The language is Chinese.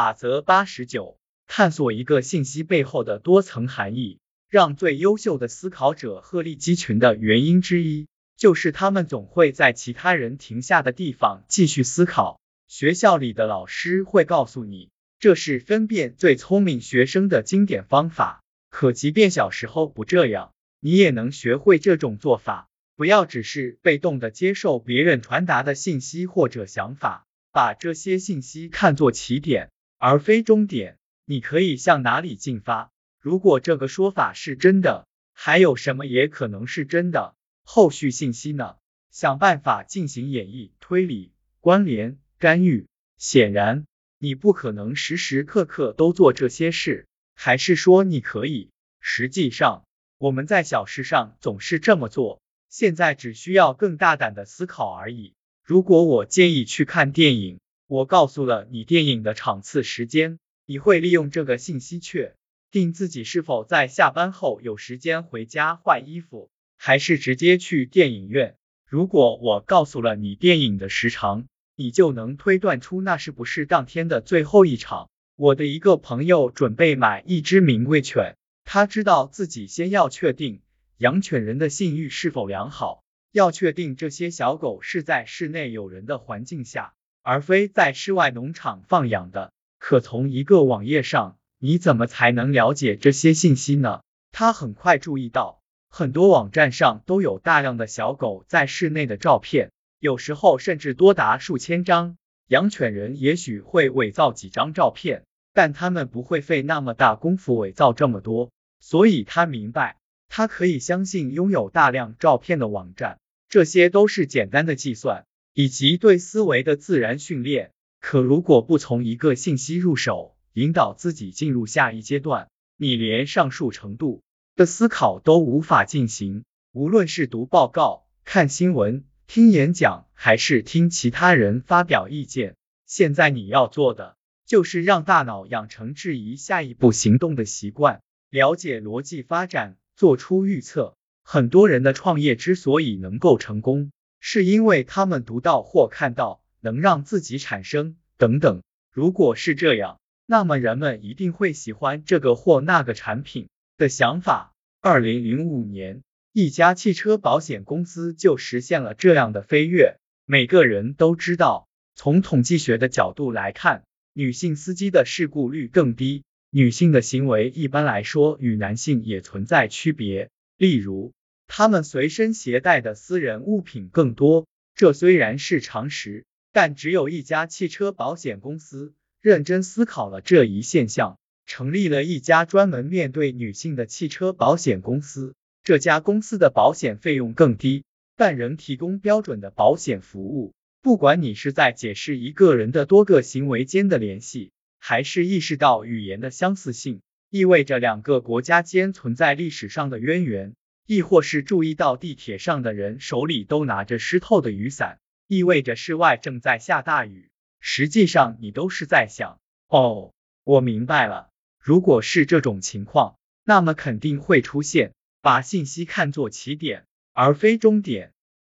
法则八十九，探索一个信息背后的多层含义。让最优秀的思考者鹤立鸡群的原因之一，就是他们总会在其他人停下的地方继续思考。学校里的老师会告诉你，这是分辨最聪明学生的经典方法。可即便小时候不这样，你也能学会这种做法。不要只是被动的接受别人传达的信息或者想法，把这些信息看作起点，而非终点。你可以向哪里进发？如果这个说法是真的，还有什么也可能是真的？后续信息呢？想办法进行演绎、推理、关联、干预。显然，你不可能时时刻刻都做这些事，还是说你可以？实际上，我们在小事上总是这么做。现在只需要更大胆的思考而已。如果我建议去看电影，我告诉了你电影的场次、时间，你会利用这个信息确。定自己是否在下班后有时间回家换衣服，还是直接去电影院。如果我告诉了你电影的时长，你就能推断出那是不是当天的最后一场。我的一个朋友准备买一只名贵犬，他知道自己先要确定养犬人的信誉是否良好，要确定这些小狗是在室内有人的环境下，而非在室外农场放养的。可从一个网页上。你怎么才能了解这些信息呢？他很快注意到，很多网站上都有大量的小狗在室内的照片，有时候甚至多达数千张。养犬人也许会伪造几张照片，但他们不会费那么大功夫伪造这么多。所以他明白，他可以相信拥有大量照片的网站。这些都是简单的计算以及对思维的自然训练。可如果不从一个信息入手，引导自己进入下一阶段，你连上述程度的思考都无法进行。无论是读报告、看新闻、听演讲，还是听其他人发表意见，现在你要做的就是让大脑养成质疑下一步行动的习惯，了解逻辑发展，做出预测。很多人的创业之所以能够成功，是因为他们读到或看到能让自己产生等等。如果是这样。那么人们一定会喜欢这个或那个产品的想法。二零零五年，一家汽车保险公司就实现了这样的飞跃。每个人都知道，从统计学的角度来看，女性司机的事故率更低。女性的行为一般来说与男性也存在区别，例如，他们随身携带的私人物品更多。这虽然是常识，但只有一家汽车保险公司。认真思考了这一现象，成立了一家专门面对女性的汽车保险公司。这家公司的保险费用更低，但仍提供标准的保险服务。不管你是在解释一个人的多个行为间的联系，还是意识到语言的相似性，意味着两个国家间存在历史上的渊源，亦或是注意到地铁上的人手里都拿着湿透的雨伞，意味着室外正在下大雨。实际上，你都是在想，哦，我明白了。如果是这种情况，那么肯定会出现把信息看作起点而非终点